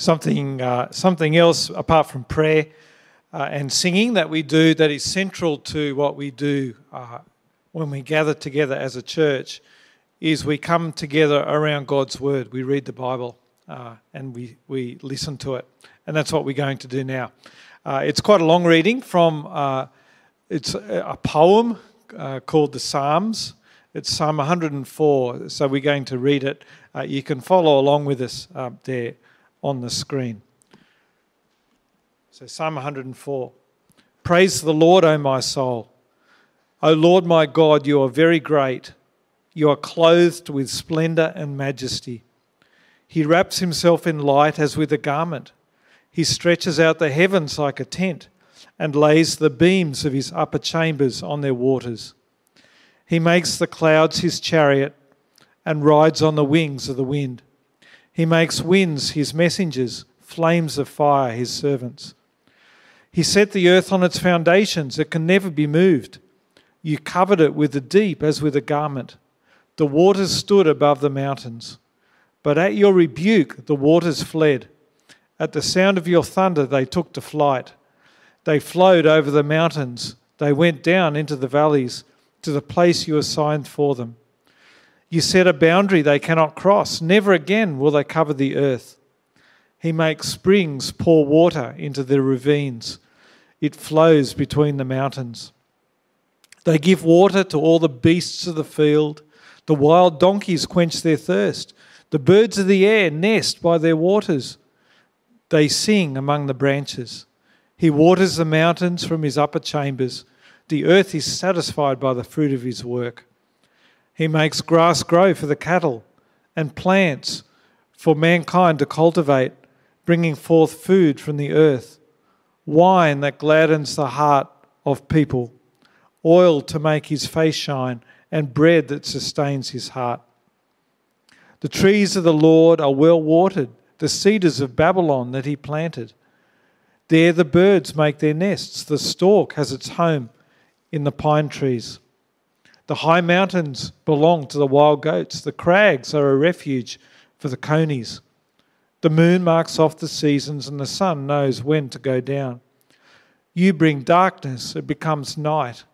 something, uh, something else apart from prayer uh, and singing that we do that is central to what we do uh, when we gather together as a church is we come together around God's Word. We read the Bible uh, and we, we listen to it. And that's what we're going to do now. Uh, it's quite a long reading from, uh, it's a poem called the Psalms. It's Psalm 104, so we're going to read it. you can follow along with us there on the screen. So, Psalm 104 Praise the Lord, O my soul. O Lord my God, you are very great. You are clothed with splendor and majesty. He wraps himself in light as with a garment. He stretches out the heavens like a tent and lays the beams of his upper chambers on their waters. He makes the clouds his chariot and rides on the wings of the wind. He makes winds his messengers, flames of fire his servants. He set the earth on its foundations, it can never be moved. You covered it with the deep as with a garment. The waters stood above the mountains. But at your rebuke, the waters fled. At the sound of your thunder, they took to flight. They flowed over the mountains. They went down into the valleys to the place you assigned for them. You set a boundary they cannot cross. Never again will they cover the earth. He makes springs pour water into the ravines. It flows between the mountains. They give water to all the beasts of the field. The wild donkeys quench their thirst. The birds of the air nest by their waters. They sing among the branches. He waters the mountains from his upper chambers. The earth is satisfied by the fruit of his work. He makes grass grow for the cattle and plants for mankind to cultivate, bringing forth food from the earth, wine that gladdens the heart of people, oil to make his face shine, and bread that sustains his heart. The trees of the Lord are well watered, the cedars of Babylon that he planted. There the birds make their nests, the stork has its home in the pine trees. The high mountains belong to the wild goats. The crags are a refuge for the conies. The moon marks off the seasons, and the sun knows when to go down. You bring darkness, it becomes night,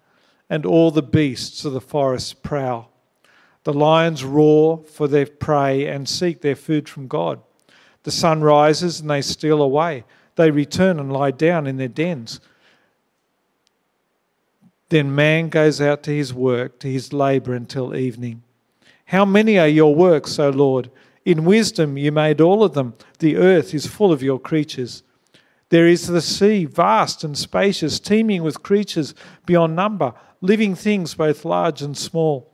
and all the beasts of the forest prowl. The lions roar for their prey and seek their food from God. The sun rises and they steal away. They return and lie down in their dens. Then man goes out to his work, to his labour until evening. How many are your works, O Lord? In wisdom you made all of them. The earth is full of your creatures. There is the sea, vast and spacious, teeming with creatures beyond number, living things both large and small.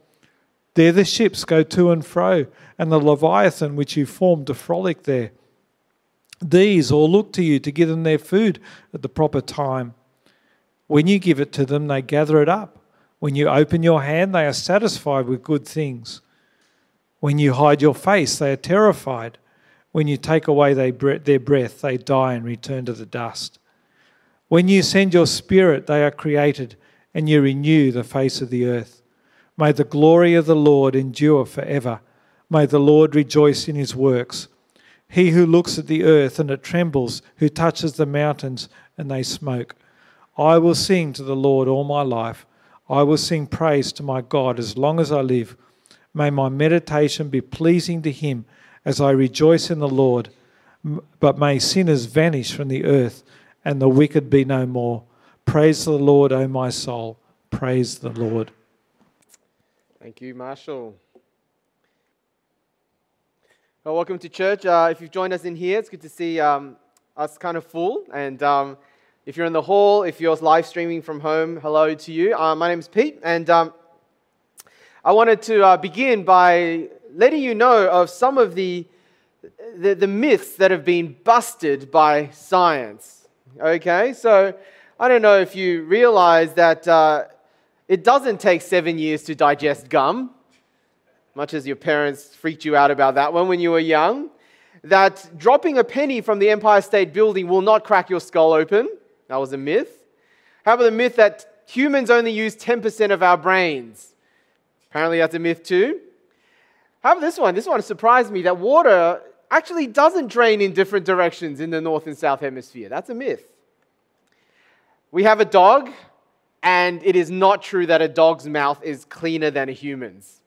There the ships go to and fro, and the leviathan which you formed to frolic there. These all look to you to give them their food at the proper time. When you give it to them, they gather it up. When you open your hand, they are satisfied with good things. When you hide your face, they are terrified. When you take away their breath, they die and return to the dust. When you send your spirit, they are created, and you renew the face of the earth. May the glory of the Lord endure forever. May the Lord rejoice in his works. He who looks at the earth and it trembles, who touches the mountains and they smoke. I will sing to the Lord all my life. I will sing praise to my God as long as I live. May my meditation be pleasing to him as I rejoice in the Lord. But may sinners vanish from the earth and the wicked be no more. Praise the Lord, O my soul. Praise the Lord. Thank you, Marshall. Well, welcome to church. Uh, if you've joined us in here, it's good to see um, us kind of full. And um, if you're in the hall, if you're live streaming from home, hello to you. Uh, my name is Pete, and um, I wanted to uh, begin by letting you know of some of the, the, the, myths that have been busted by science. Okay, so I don't know if you realize that uh, it doesn't take seven years to digest gum, much as your parents freaked you out about that one when you were young. That dropping a penny from the Empire State Building will not crack your skull open that was a myth. How about the myth that humans only use 10% of our brains? Apparently, that's a myth too. How about this one? This one surprised me that water actually doesn't drain in different directions in the north and south hemisphere. That's a myth. We have a dog, and it is not true that a dog's mouth is cleaner than a human's.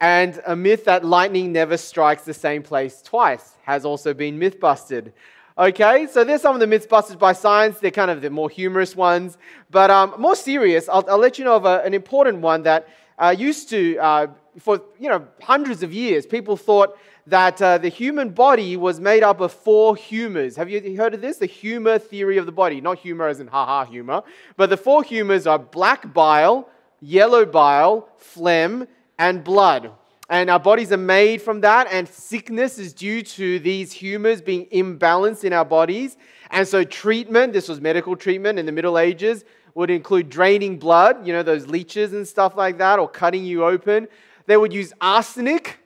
And a myth that lightning never strikes the same place twice has also been myth busted. Okay, so there's some of the myths busted by science. They're kind of the more humorous ones. But um, more serious, I'll, I'll, let you know of a, an important one that uh, used to, uh, for you know, hundreds of years, people thought that uh, the human body was made up of four humors. Have you heard of this? The humor theory of the body. Not humor as in ha ha humor, but the four humors are black bile, yellow bile, phlegm, and blood. And our bodies are made from that, and sickness is due to these humors being imbalanced in our bodies. And so, treatment, this was medical treatment in the Middle Ages, would include draining blood, you know, those leeches and stuff like that, or cutting you open. They would use arsenic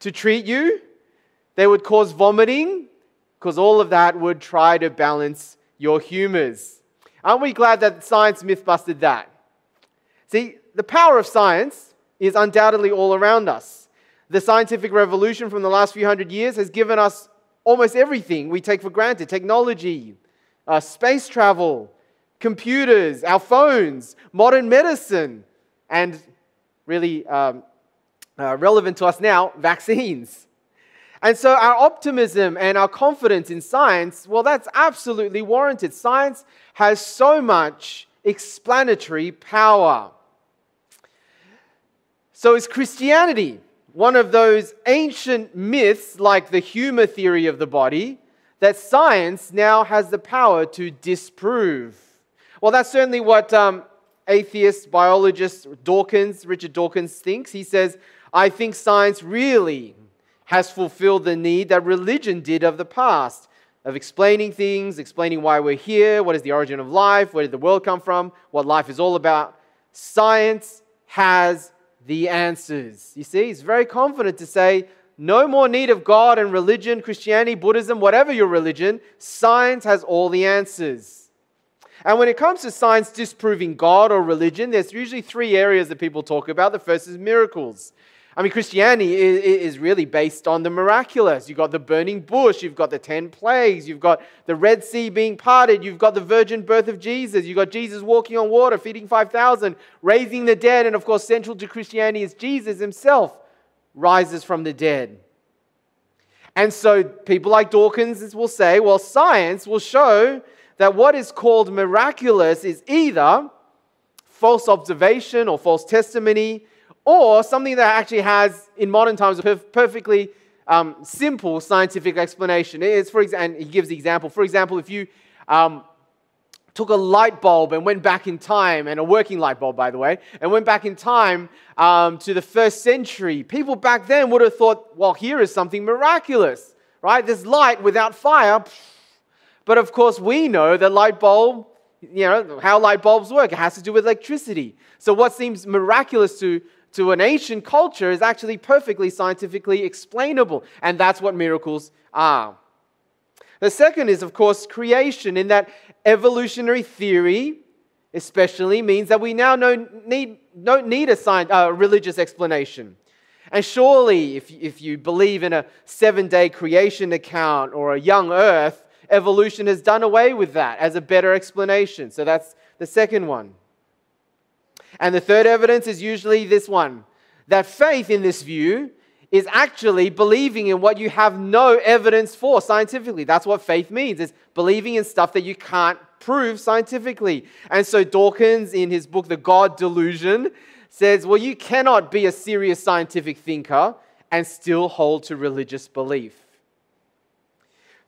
to treat you. They would cause vomiting, because all of that would try to balance your humors. Aren't we glad that science myth busted that? See, the power of science is undoubtedly all around us. The scientific revolution from the last few hundred years has given us almost everything we take for granted technology, uh, space travel, computers, our phones, modern medicine, and really um, uh, relevant to us now, vaccines. And so our optimism and our confidence in science, well, that's absolutely warranted. Science has so much explanatory power. So is Christianity one of those ancient myths like the humor theory of the body that science now has the power to disprove? Well, that's certainly what um, atheist biologist Dawkins, Richard Dawkins, thinks. He says, I think science really has fulfilled the need that religion did of the past of explaining things, explaining why we're here, what is the origin of life, where did the world come from, what life is all about. Science has the answers. You see, he's very confident to say, no more need of God and religion, Christianity, Buddhism, whatever your religion, science has all the answers. And when it comes to science disproving God or religion, there's usually three areas that people talk about. The first is miracles. I mean, Christianity is really based on the miraculous. You've got the burning bush, you've got the 10 plagues, you've got the Red Sea being parted, you've got the virgin birth of Jesus, you've got Jesus walking on water, feeding 5,000, raising the dead, and of course, central to Christianity is Jesus himself rises from the dead. And so people like Dawkins will say, well, science will show that what is called miraculous is either false observation or false testimony or something that actually has, in modern times, a perfectly um, simple scientific explanation. It is, for example, and he gives the example. For example, if you um, took a light bulb and went back in time, and a working light bulb, by the way, and went back in time um, to the first century, people back then would have thought, well, here is something miraculous, right? This light without fire. But of course, we know that light bulb, you know, how light bulbs work. It has to do with electricity. So what seems miraculous to to an ancient culture is actually perfectly scientifically explainable. And that's what miracles are. The second is, of course, creation, in that evolutionary theory, especially, means that we now need, don't need a uh, religious explanation. And surely, if, if you believe in a seven day creation account or a young earth, evolution has done away with that as a better explanation. So that's the second one. And the third evidence is usually this one that faith in this view is actually believing in what you have no evidence for scientifically. That's what faith means, is believing in stuff that you can't prove scientifically. And so Dawkins, in his book, The God Delusion, says, well, you cannot be a serious scientific thinker and still hold to religious belief.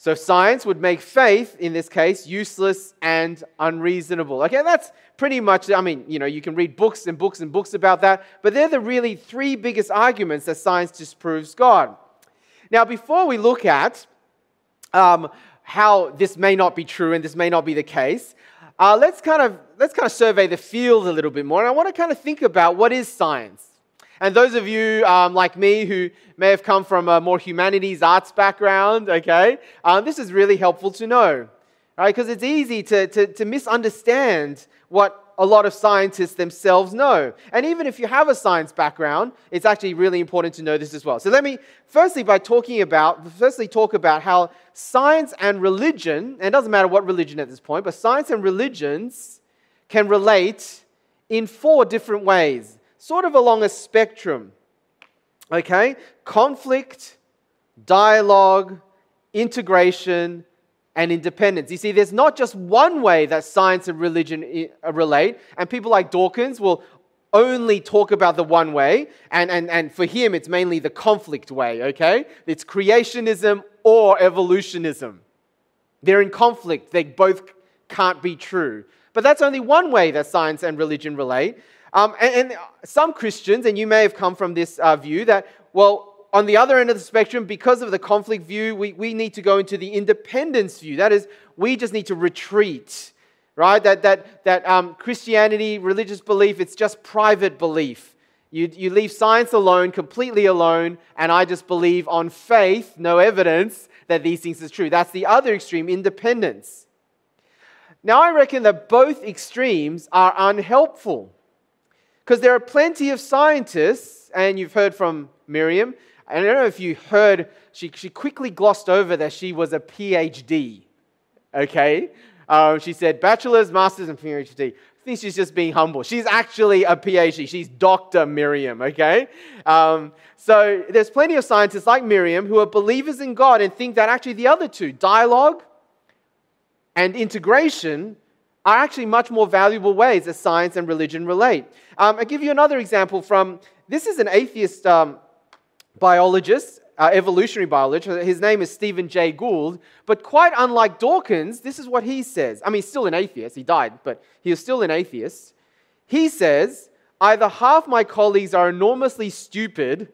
So science would make faith, in this case, useless and unreasonable. Okay, that's pretty much, I mean, you know, you can read books and books and books about that, but they're the really three biggest arguments that science disproves God. Now, before we look at um, how this may not be true and this may not be the case, uh, let's kind of let's kind of survey the field a little bit more, and I want to kind of think about what is science. And those of you um, like me who may have come from a more humanities arts background, okay, um, this is really helpful to know. right? Because it's easy to, to, to misunderstand what a lot of scientists themselves know. And even if you have a science background, it's actually really important to know this as well. So let me, firstly, by talking about, firstly, talk about how science and religion, and it doesn't matter what religion at this point, but science and religions can relate in four different ways, sort of along a spectrum. Okay? Conflict, dialogue, integration, and independence. You see, there's not just one way that science and religion uh, relate, and people like Dawkins will only talk about the one way, and, and, and for him, it's mainly the conflict way, okay? It's creationism or evolutionism. They're in conflict, they both can't be true. But that's only one way that science and religion relate. Um, and, and, some Christians, and you may have come from this uh, view, that, well, on the other end of the spectrum, because of the conflict view, we, we need to go into the independence view. That is, we just need to retreat, right? That, that, that um, Christianity, religious belief, it's just private belief. You, you leave science alone, completely alone, and I just believe on faith, no evidence that these things are true. That's the other extreme, independence. Now, I reckon that both extremes are unhelpful because there are plenty of scientists, and you've heard from Miriam, and I don't know if you heard, she, she quickly glossed over that she was a PhD. Okay? Um, she said bachelor's, master's, and PhD. I think she's just being humble. She's actually a PhD. She's Dr. Miriam, okay? Um, so there's plenty of scientists like Miriam who are believers in God and think that actually the other two, dialogue and integration, are actually much more valuable ways that science and religion relate. Um, I'll give you another example from this is an atheist um, biologist, uh, evolutionary biologist. His name is Stephen Jay Gould. But quite unlike Dawkins, this is what he says. I mean, he's still an atheist. He died, but he is still an atheist. He says, either half my colleagues are enormously stupid,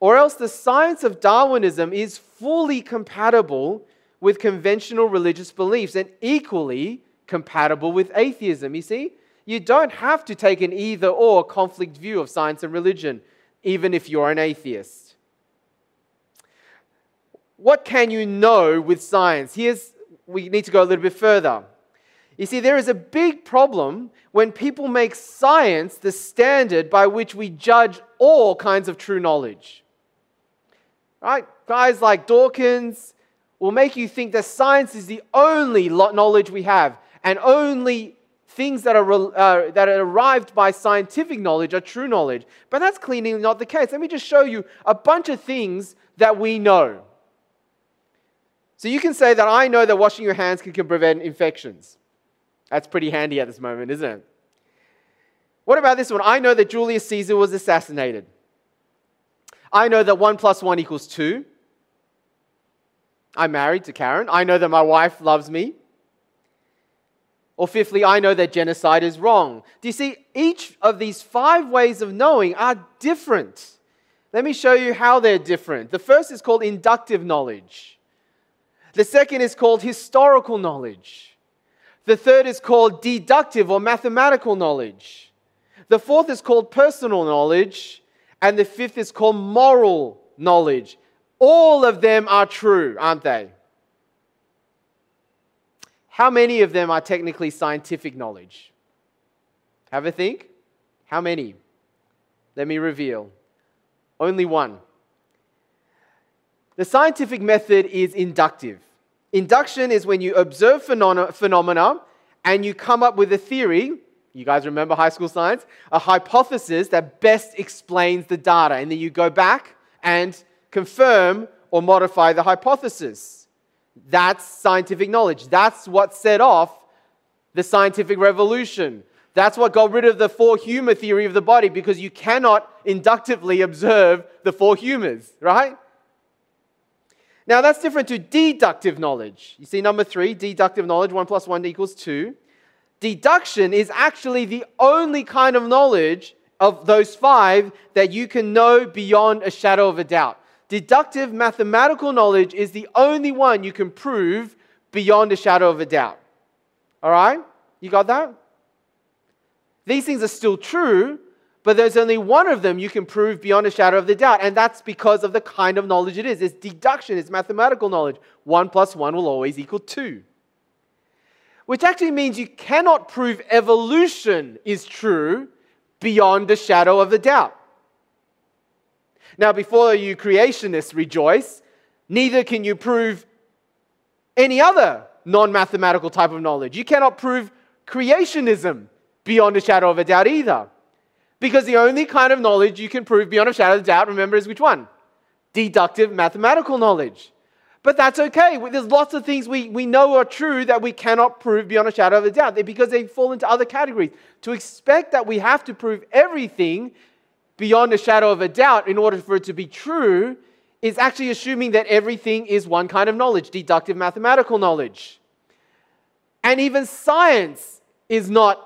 or else the science of Darwinism is fully compatible with conventional religious beliefs and equally compatible with atheism. You see, you don't have to take an either or conflict view of science and religion even if you're an atheist. What can you know with science? Here's, we need to go a little bit further. You see, there is a big problem when people make science the standard by which we judge all kinds of true knowledge. Right? Guys like Dawkins will make you think that science is the only knowledge we have and only things that are, uh, that are arrived by scientific knowledge are true knowledge. But that's clearly not the case. Let me just show you a bunch of things that we know. So you can say that I know that washing your hands can, can prevent infections. That's pretty handy at this moment, isn't it? What about this one? I know that Julius Caesar was assassinated. I know that 1 plus 1 equals 2. I'm married to Karen. I know that my wife loves me. Or fifthly, I know that genocide is wrong. Do you see? Each of these five ways of knowing are different. Let me show you how they're different. The first is called inductive knowledge, the second is called historical knowledge, the third is called deductive or mathematical knowledge, the fourth is called personal knowledge, and the fifth is called moral knowledge. All of them are true, aren't they? How many of them are technically scientific knowledge? Have a think. How many? Let me reveal. Only one. The scientific method is inductive. Induction is when you observe phenomena and you come up with a theory. You guys remember high school science? A hypothesis that best explains the data. And then you go back and confirm or modify the hypothesis. That's scientific knowledge. That's what set off the scientific revolution. That's what got rid of the four humor theory of the body because you cannot inductively observe the four humors, right? Now, that's different to deductive knowledge. You see, number three, deductive knowledge, one plus one equals two. Deduction is actually the only kind of knowledge of those five that you can know beyond a shadow of a doubt. Deductive mathematical knowledge is the only one you can prove beyond a shadow of a doubt. All right? You got that? These things are still true, but there's only one of them you can prove beyond a shadow of the doubt, and that's because of the kind of knowledge it is. It's deduction, it's mathematical knowledge. One plus one will always equal two. which actually means you cannot prove evolution is true beyond the shadow of a doubt. Now, before you creationists rejoice, neither can you prove any other non mathematical type of knowledge. You cannot prove creationism beyond a shadow of a doubt either. Because the only kind of knowledge you can prove beyond a shadow of a doubt, remember, is which one? Deductive mathematical knowledge. But that's okay. There's lots of things we, we know are true that we cannot prove beyond a shadow of a doubt because they fall into other categories. To expect that we have to prove everything beyond a shadow of a doubt in order for it to be true is actually assuming that everything is one kind of knowledge, deductive mathematical knowledge. And even science is not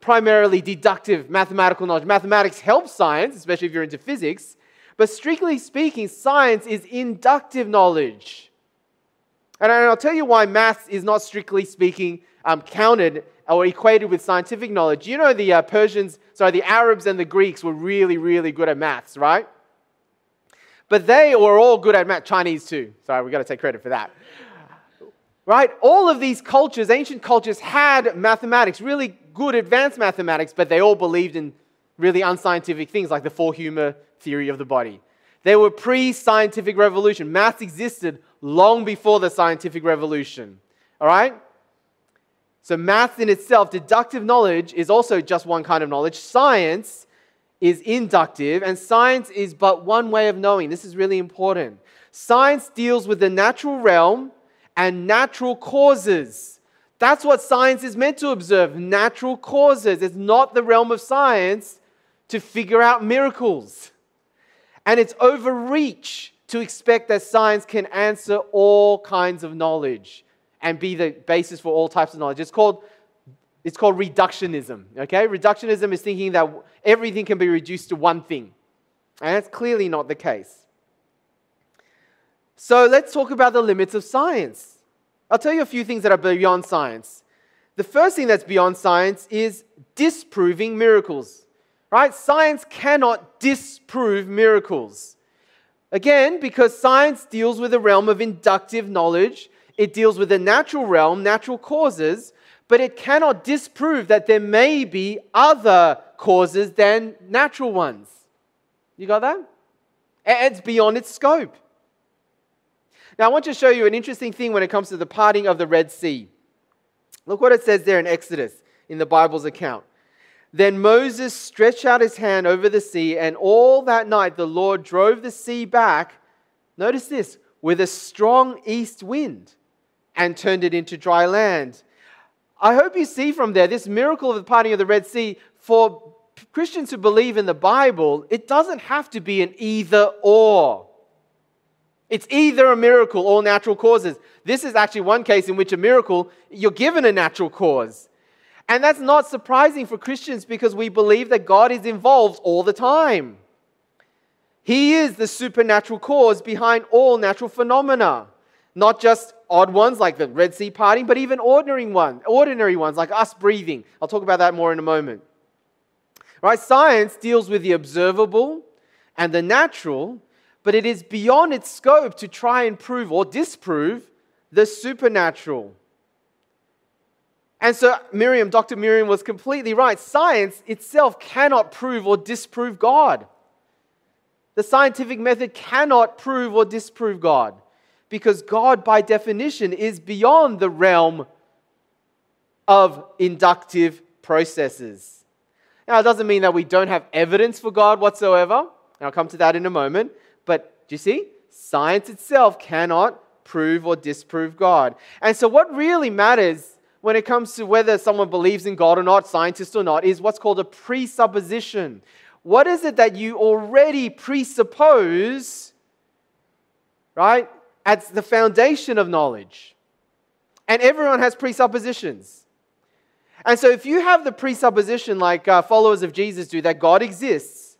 primarily deductive mathematical knowledge. Mathematics helps science, especially if you're into physics, but strictly speaking, science is inductive knowledge. And I'll tell you why maths is not strictly speaking um, counted or equated with scientific knowledge. You know, the uh, Persians, sorry, the Arabs and the Greeks were really, really good at maths, right? But they were all good at math. Chinese too. Sorry, we've got to take credit for that. Right? All of these cultures, ancient cultures, had mathematics, really good advanced mathematics, but they all believed in really unscientific things like the four humor theory of the body. They were pre scientific revolution. Maths existed long before the scientific revolution. All right? So, maths in itself, deductive knowledge, is also just one kind of knowledge. Science is inductive, and science is but one way of knowing. This is really important. Science deals with the natural realm and natural causes. That's what science is meant to observe natural causes. It's not the realm of science to figure out miracles. And it's overreach to expect that science can answer all kinds of knowledge and be the basis for all types of knowledge. It's called, it's called reductionism. Okay? Reductionism is thinking that everything can be reduced to one thing. And that's clearly not the case. So let's talk about the limits of science. I'll tell you a few things that are beyond science. The first thing that's beyond science is disproving miracles. Right? Science cannot disprove miracles. Again, because science deals with the realm of inductive knowledge, it deals with the natural realm, natural causes, but it cannot disprove that there may be other causes than natural ones. You got that? It's beyond its scope. Now, I want to show you an interesting thing when it comes to the parting of the Red Sea. Look what it says there in Exodus in the Bible's account. Then Moses stretched out his hand over the sea, and all that night the Lord drove the sea back. Notice this with a strong east wind and turned it into dry land. I hope you see from there this miracle of the parting of the Red Sea for Christians who believe in the Bible, it doesn't have to be an either or. It's either a miracle or natural causes. This is actually one case in which a miracle, you're given a natural cause. And that's not surprising for Christians because we believe that God is involved all the time. He is the supernatural cause behind all natural phenomena, not just odd ones like the Red Sea parting, but even ordinary ones, ordinary ones like us breathing. I'll talk about that more in a moment. Right? Science deals with the observable and the natural, but it is beyond its scope to try and prove or disprove the supernatural. And so Miriam, Dr. Miriam was completely right. Science itself cannot prove or disprove God. The scientific method cannot prove or disprove God because God, by definition, is beyond the realm of inductive processes. Now, it doesn't mean that we don't have evidence for God whatsoever, and I'll come to that in a moment, but do you see? Science itself cannot prove or disprove God. And so, what really matters when it comes to whether someone believes in God or not, scientist or not, is what's called a presupposition. What is it that you already presuppose, right, as the foundation of knowledge? And everyone has presuppositions. And so if you have the presupposition, like uh, followers of Jesus do, that God exists,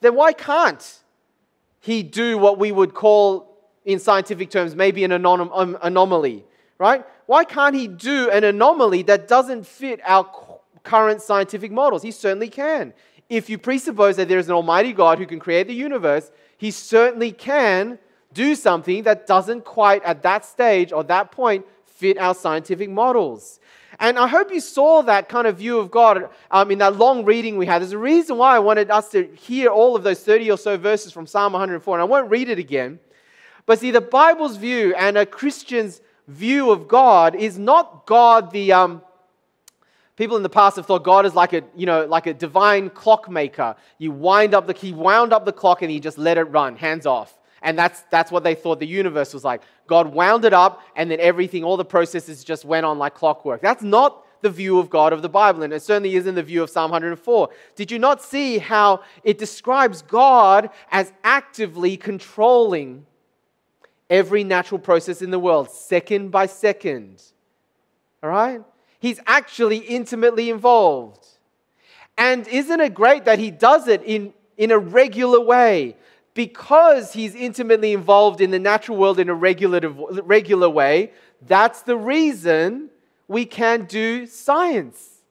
then why can't he do what we would call, in scientific terms, maybe an anom- um, anomaly? right? Why can't he do an anomaly that doesn't fit our current scientific models? He certainly can. If you presuppose that there is an almighty God who can create the universe, he certainly can do something that doesn't quite at that stage or that point fit our scientific models. And I hope you saw that kind of view of God um, in that long reading we had. There's a reason why I wanted us to hear all of those 30 or so verses from Psalm 104, and I won't read it again. But see, the Bible's view and a Christian's view of God is not God the. Um, people in the past have thought God is like a, you know, like a divine clockmaker. You wind up the he wound up the clock and he just let it run, hands off. And that's, that's what they thought the universe was like. God wound it up, and then everything, all the processes just went on like clockwork. That's not the view of God of the Bible, and it certainly isn't the view of Psalm 104. Did you not see how it describes God as actively controlling every natural process in the world, second by second? All right? He's actually intimately involved. And isn't it great that he does it in, in a regular way? Because he's intimately involved in the natural world in a regular, regular way, that's the reason we can do science.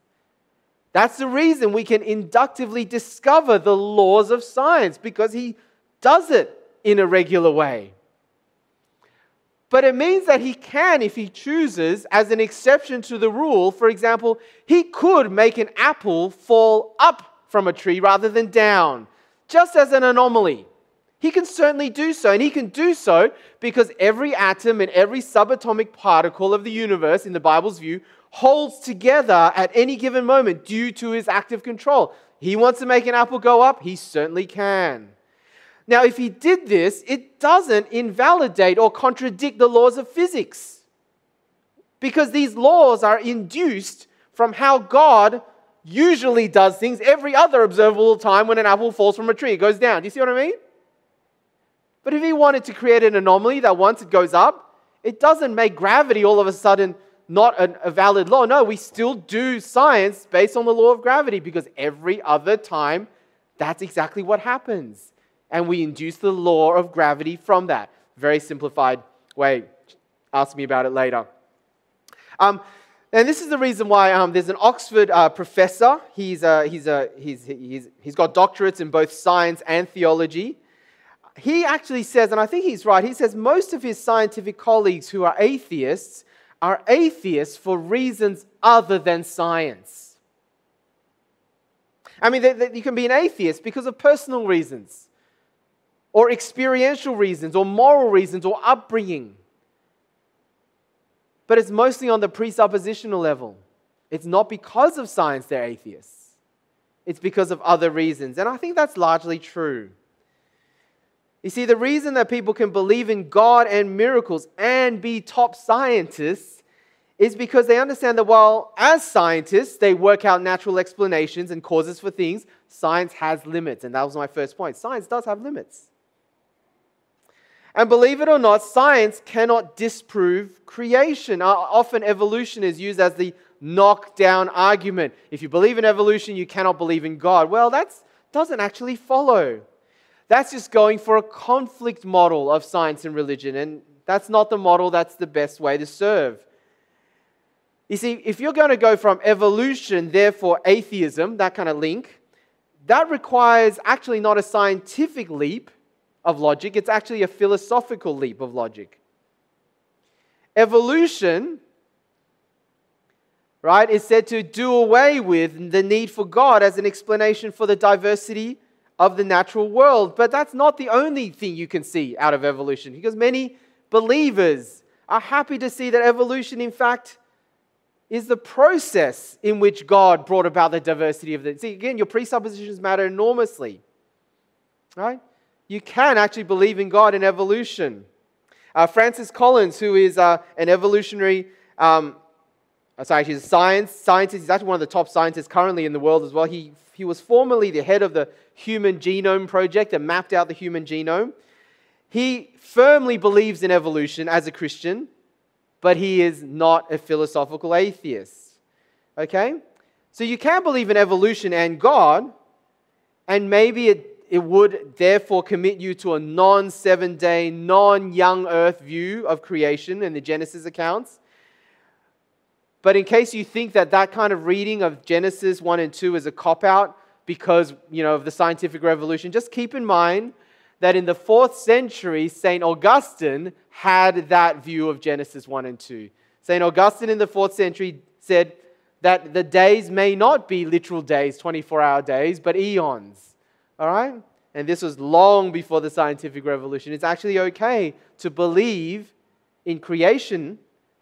That's the reason we can inductively discover the laws of science because he does it in a regular way. But it means that he can, if he chooses, as an exception to the rule, for example, he could make an apple fall up from a tree rather than down, just as an anomaly. He can certainly do so, and he can do so because every atom and every subatomic particle of the universe, in the Bible's view, holds together at any given moment due to his active control. He wants to make an apple go up, he certainly can. Now, if he did this, it doesn't invalidate or contradict the laws of physics because these laws are induced from how God usually does things every other observable time when an apple falls from a tree. It goes down. Do you see what I mean? But if he wanted to create an anomaly that once it goes up, it doesn't make gravity all of a sudden not a, valid law. No, we still do science based on the law of gravity because every other time, that's exactly what happens. And we induce the law of gravity from that. Very simplified way. Ask me about it later. Um, and this is the reason why um, there's an Oxford uh, professor. He's, he's, he's, he's, he's got doctorates in both science and theology he actually says, and I think he's right, he says most of his scientific colleagues who are atheists are atheists for reasons other than science. I mean, they, they, you can be an atheist because of personal reasons, or experiential reasons, or moral reasons, or upbringing. But it's mostly on the presuppositional level. It's not because of science they're atheists, it's because of other reasons. And I think that's largely true. You see, the reason that people can believe in God and miracles and be top scientists is because they understand that while as scientists they work out natural explanations and causes for things, science has limits. And that was my first point. Science does have limits. And believe it or not, science cannot disprove creation. Uh, often evolution is used as the knockdown argument. If you believe in evolution, you cannot believe in God. Well, that doesn't actually follow. That's just going for a conflict model of science and religion, and that's not the model that's the best way to serve. You see, if you're going to go from evolution, therefore atheism, that kind of link, that requires actually not a scientific leap of logic, it's actually a philosophical leap of logic. Evolution, right, is said to do away with the need for God as an explanation for the diversity of the natural world. But that's not the only thing you can see out of evolution, because many believers are happy to see that evolution, in fact, is the process in which God brought about the diversity of the. See, again, your presuppositions matter enormously, right? You can actually believe in God in evolution. Uh, Francis Collins, who is uh, an evolutionary, um, uh, sorry, he's a science scientist. He's actually one of the top scientists currently in the world as well. He he was formerly the head of the Human Genome Project that mapped out the human genome. He firmly believes in evolution as a Christian, but he is not a philosophical atheist. Okay? So you can believe in evolution and God, and maybe it, it would therefore commit you to a non seven day, non young earth view of creation in the Genesis accounts. But in case you think that that kind of reading of Genesis 1 and 2 is a cop out because, you know, of the scientific revolution, just keep in mind that in the 4th century, St. Augustine had that view of Genesis 1 and 2. St. Augustine in the fourth century said that the days may not be literal days, 24 hour days, but eons. All right? And this was long before the scientific revolution. It's actually okay to believe in creation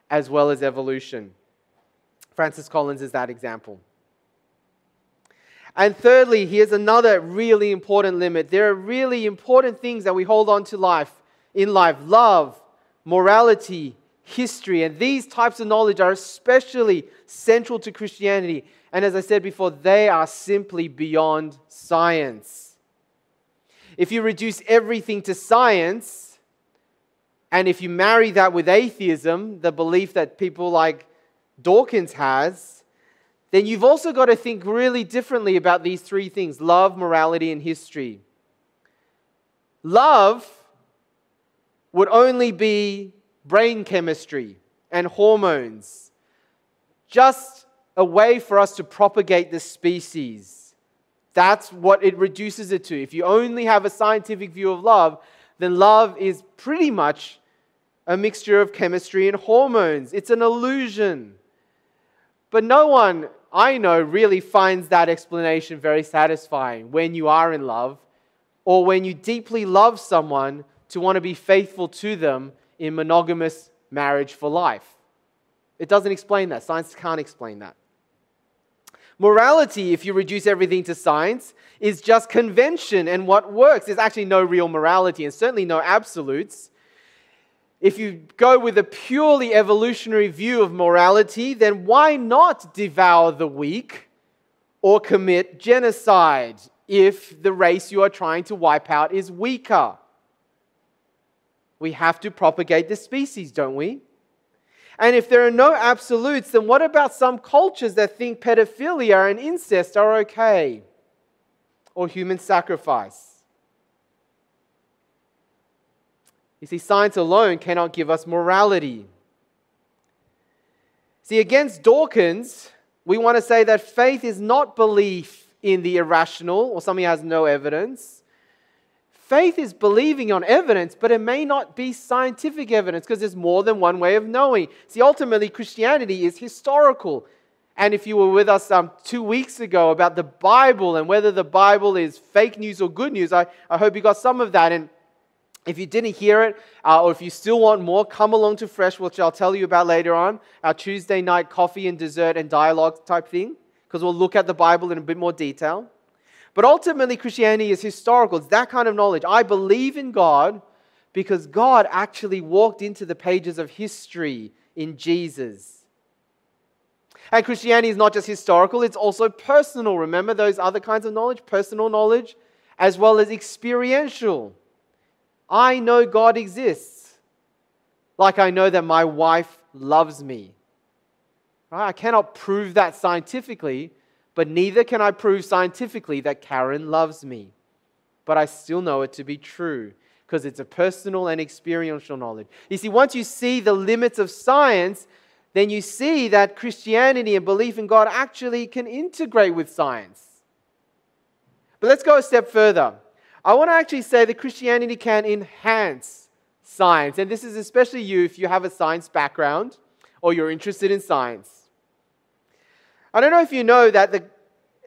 as well as evolution. Francis Collins is that example. And thirdly, here's another really important limit. There are really important things that we hold on to life in life love, morality, history. And these types of knowledge are especially central to Christianity. And as I said before, they are simply beyond science. If you reduce everything to science, and if you marry that with atheism, the belief that people like Dawkins has, then you've also got to think really differently about these three things love, morality, and history. Love would only be brain chemistry and hormones, just a way for us to propagate the species. That's what it reduces it to. If you only have a scientific view of love, then love is pretty much a mixture of chemistry and hormones. It's an illusion. But no one I know really finds that explanation very satisfying when you are in love or when you deeply love someone to want to be faithful to them in monogamous marriage for life. It doesn't explain that. Science can't explain that. Morality, if you reduce everything to science, is just convention and what works. There's actually no real morality and certainly no absolutes. If you go with a purely evolutionary view of morality, then why not devour the weak or commit genocide if the race you are trying to wipe out is weaker? We have to propagate the species, don't we? And if there are no absolutes, then what about some cultures that think pedophilia and incest are okay? Or human sacrifice? You see, science alone cannot give us morality. See, against Dawkins, we want to say that faith is not belief in the irrational or something that has no evidence. Faith is believing on evidence, but it may not be scientific evidence because there's more than one way of knowing. See, ultimately, Christianity is historical. And if you were with us um, two weeks ago about the Bible and whether the Bible is fake news or good news, I, I hope you got some of that. And if you didn't hear it, uh, or if you still want more, come along to Fresh, which I'll tell you about later on, our Tuesday night coffee and dessert and dialogue type thing, because we'll look at the Bible in a bit more detail. But ultimately, Christianity is historical. It's that kind of knowledge. I believe in God because God actually walked into the pages of history in Jesus. And Christianity is not just historical, it's also personal. Remember those other kinds of knowledge? Personal knowledge, as well as experiential. I know God exists, like I know that my wife loves me. I cannot prove that scientifically, but neither can I prove scientifically that Karen loves me. But I still know it to be true because it's a personal and experiential knowledge. You see, once you see the limits of science, then you see that Christianity and belief in God actually can integrate with science. But let's go a step further. I want to actually say that Christianity can enhance science. And this is especially you if you have a science background or you're interested in science. I don't know if you know that the,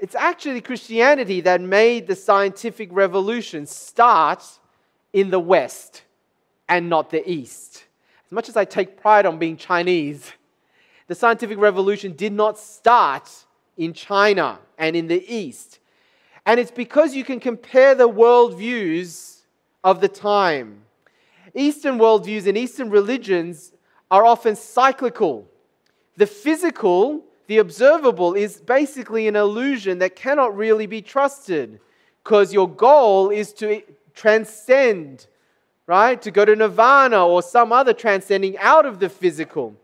it's actually Christianity that made the scientific revolution start in the West and not the East. As much as I take pride on being Chinese, the scientific revolution did not start in China and in the East. And it's because you can compare the worldviews of the time. Eastern worldviews and Eastern religions are often cyclical. The physical the observable is basically an illusion that cannot really be trusted because your goal is to transcend, right? To go to nirvana or some other transcending out of the physical.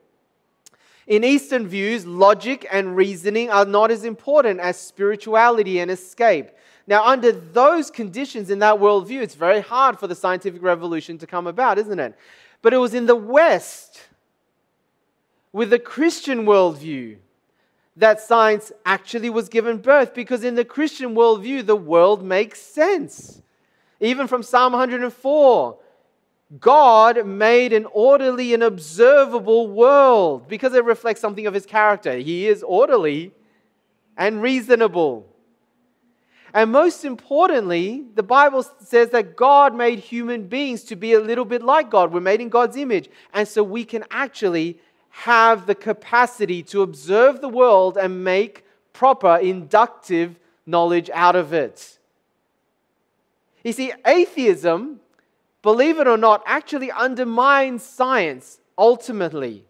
In Eastern views, logic and reasoning are not as important as spirituality and escape. Now, under those conditions in that worldview, it's very hard for the scientific revolution to come about, isn't it? But it was in the West, with the Christian worldview, that science actually was given birth because in the Christian worldview, the world makes sense. Even from Psalm 104, God made an orderly and observable world because it reflects something of his character. He is orderly and reasonable. And most importantly, the Bible says that God made human beings to be a little bit like God. We're made in God's image. And so we can actually have the capacity to observe the world and make proper inductive knowledge out of it. You see, atheism, believe it or not, actually undermines science ultimately.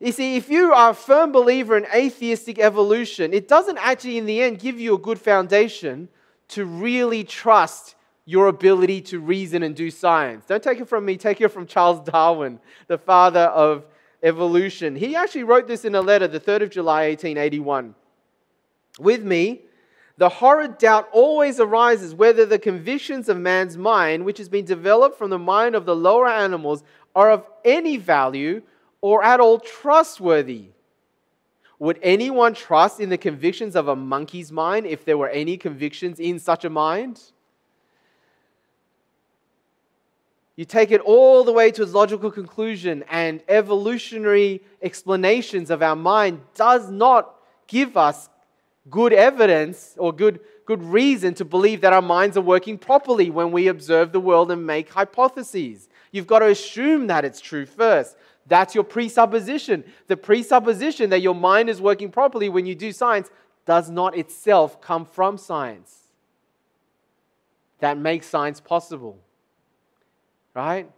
You see, if you are a firm believer in atheistic evolution, it doesn't actually, in the end, give you a good foundation to really trust your ability to reason and do science. Don't take it from me, take it from Charles Darwin, the father of evolution. He actually wrote this in a letter, the 3rd of July, 1881. With me, the horrid doubt always arises whether the convictions of man's mind, which has been developed from the mind of the lower animals, are of any value or at all trustworthy. Would anyone trust in the convictions of a monkey's mind if there were any convictions in such a mind? You take it all the way to its logical conclusion, and evolutionary explanations of our mind does not give us good evidence or good, good reason to believe that our minds are working properly when we observe the world and make hypotheses. You've got to assume that it's true first. That's your presupposition. The presupposition that your mind is working properly when you do science does not itself come from science. That makes science possible. Right?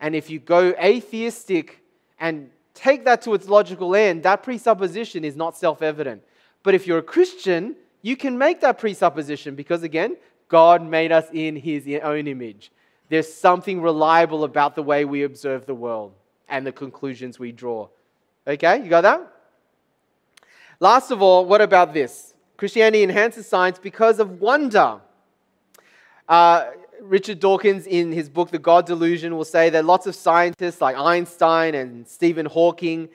And if you go atheistic and take that to its logical end, that presupposition is not self evident. But if you're a Christian, you can make that presupposition because, again, God made us in his own image. There's something reliable about the way we observe the world and the conclusions we draw. Okay, you got that? Last of all, what about this? Christianity enhances science because of wonder. Uh, Richard Dawkins, in his book, The God Delusion, will say that lots of scientists like Einstein and Stephen Hawking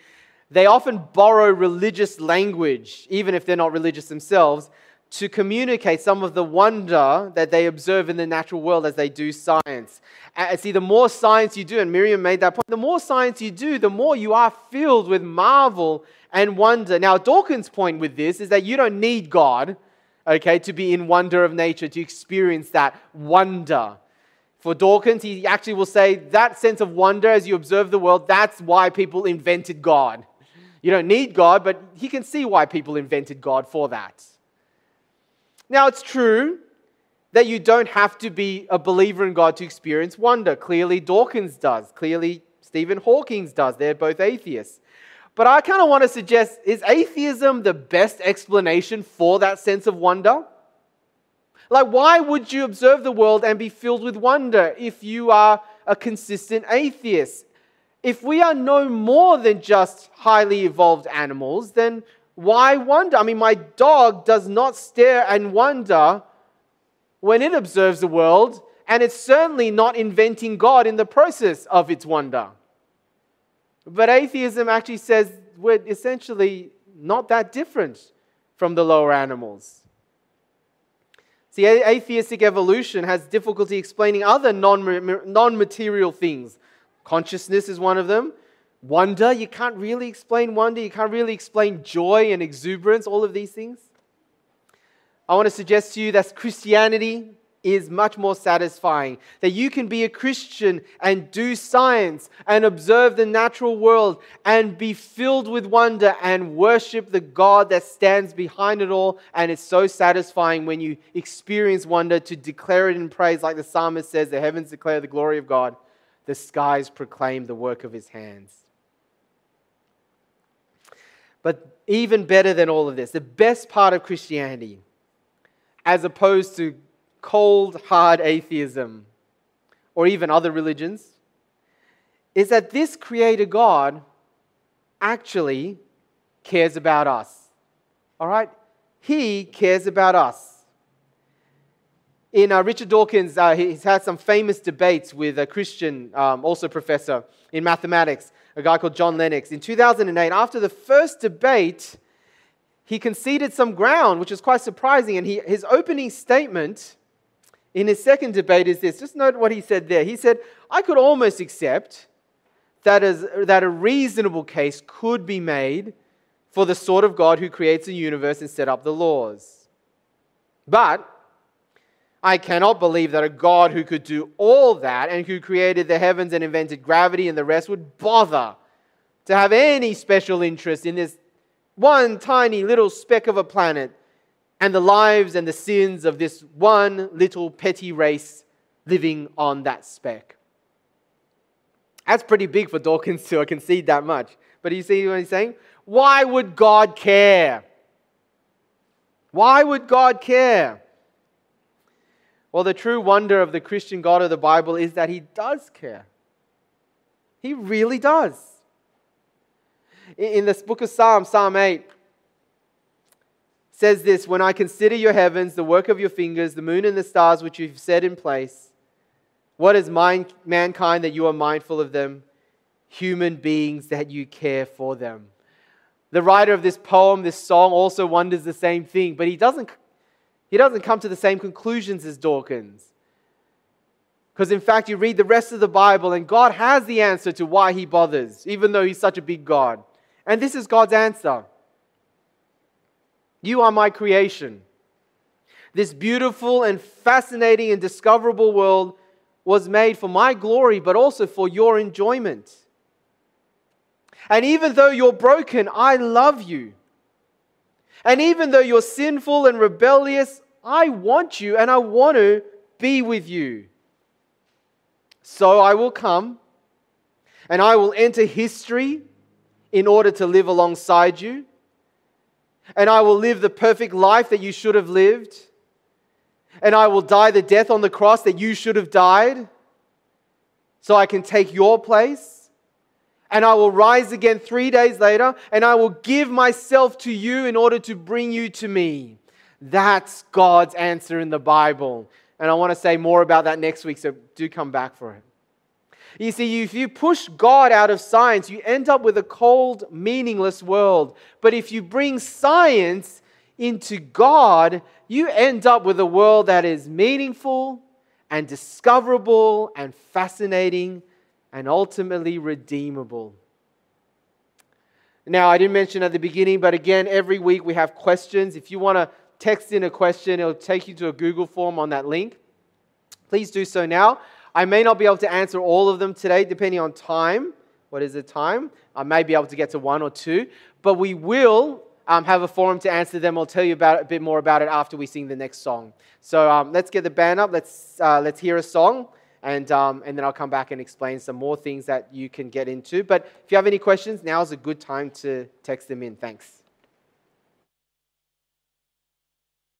they often borrow religious language, even if they're not religious themselves, to communicate some of the wonder that they observe in the natural world as they do science. And see, the more science you do, and Miriam made that point, the more science you do, the more you are filled with marvel and wonder. Now, Dawkins' point with this is that you don't need God, okay, to be in wonder of nature, to experience that wonder. For Dawkins, he actually will say that sense of wonder as you observe the world, that's why people invented God. You don't need God, but he can see why people invented God for that. Now, it's true that you don't have to be a believer in God to experience wonder. Clearly, Dawkins does. Clearly, Stephen Hawking does. They're both atheists. But I kind of want to suggest is atheism the best explanation for that sense of wonder? Like, why would you observe the world and be filled with wonder if you are a consistent atheist? If we are no more than just highly evolved animals, then why wonder? I mean, my dog does not stare and wonder when it observes the world, and it's certainly not inventing God in the process of its wonder. But atheism actually says we're essentially not that different from the lower animals. See, atheistic evolution has difficulty explaining other non material things Consciousness is one of them. Wonder, you can't really explain wonder. You can't really explain joy and exuberance, all of these things. I want to suggest to you that Christianity is much more satisfying. That you can be a Christian and do science and observe the natural world and be filled with wonder and worship the God that stands behind it all. And it's so satisfying when you experience wonder to declare it in praise, like the psalmist says, the heavens declare the glory of God the skies proclaim the work of his hands. But even better than all of this, the best part of Christianity, as opposed to cold, hard atheism or even other religions, is that this Creator God actually cares about us. All right? He cares about us in uh, Richard Dawkins, uh, he's had some famous debates with a Christian, um, also professor in mathematics, a guy called John Lennox. In 2008, after the first debate, he conceded some ground, which is quite surprising. And he, his opening statement in his second debate is this. Just note what he said there. He said, I could almost accept that, a reasonable case could be made for the sort of God who creates a universe and set up the laws. But I cannot believe that a God who could do all that and who created the heavens and invented gravity and the rest would bother to have any special interest in this one tiny little speck of a planet and the lives and the sins of this one little petty race living on that speck. That's pretty big for Dawkins to concede that much. But you see what he's saying? Why would God care? Why would God care? Well, the true wonder of the Christian God of the Bible is that he does care. He really does. In this book of Psalms, Psalm 8, says this When I consider your heavens, the work of your fingers, the moon and the stars which you've set in place, what is mankind that you are mindful of them? Human beings that you care for them. The writer of this poem, this song, also wonders the same thing, but he doesn't, he doesn't come to the same conclusions as Dawkins. Because in fact, you read the rest of the Bible, and God has the answer to why he bothers, even though he's such a big God. And this is God's answer You are my creation. This beautiful and fascinating and discoverable world was made for my glory, but also for your enjoyment. And even though you're broken, I love you. And even though you're sinful and rebellious, I want you and I want to be with you. So I will come and I will enter history in order to live alongside you. And I will live the perfect life that you should have lived. And I will die the death on the cross that you should have died so I can take your place and I will rise again three days later, and I will give myself to you in order to bring you to me. That's God's answer in the Bible. And I want to say more about that next week, so do come back for it. You see, if you push God out of science, you end up with a cold, meaningless world. But if you bring science into God, you end up with a world that is meaningful and discoverable and fascinating and ultimately redeemable. Now, I didn't mention at the beginning, but again, every week we have questions. If you want to text in a question, it'll take you to a Google form on that link. Please do so now. I may not be able to answer all of them today, depending on time. What is the time? I may be able to get to one or two, but we will um, have a forum to answer them. I'll tell you about a bit more about it after we sing the next song. So um, let's get the band up. Let's uh, let's hear a song and, um, and then I'll come back and explain some more things that you can get into. But if you have any questions, now is a good time to text them in. Thanks.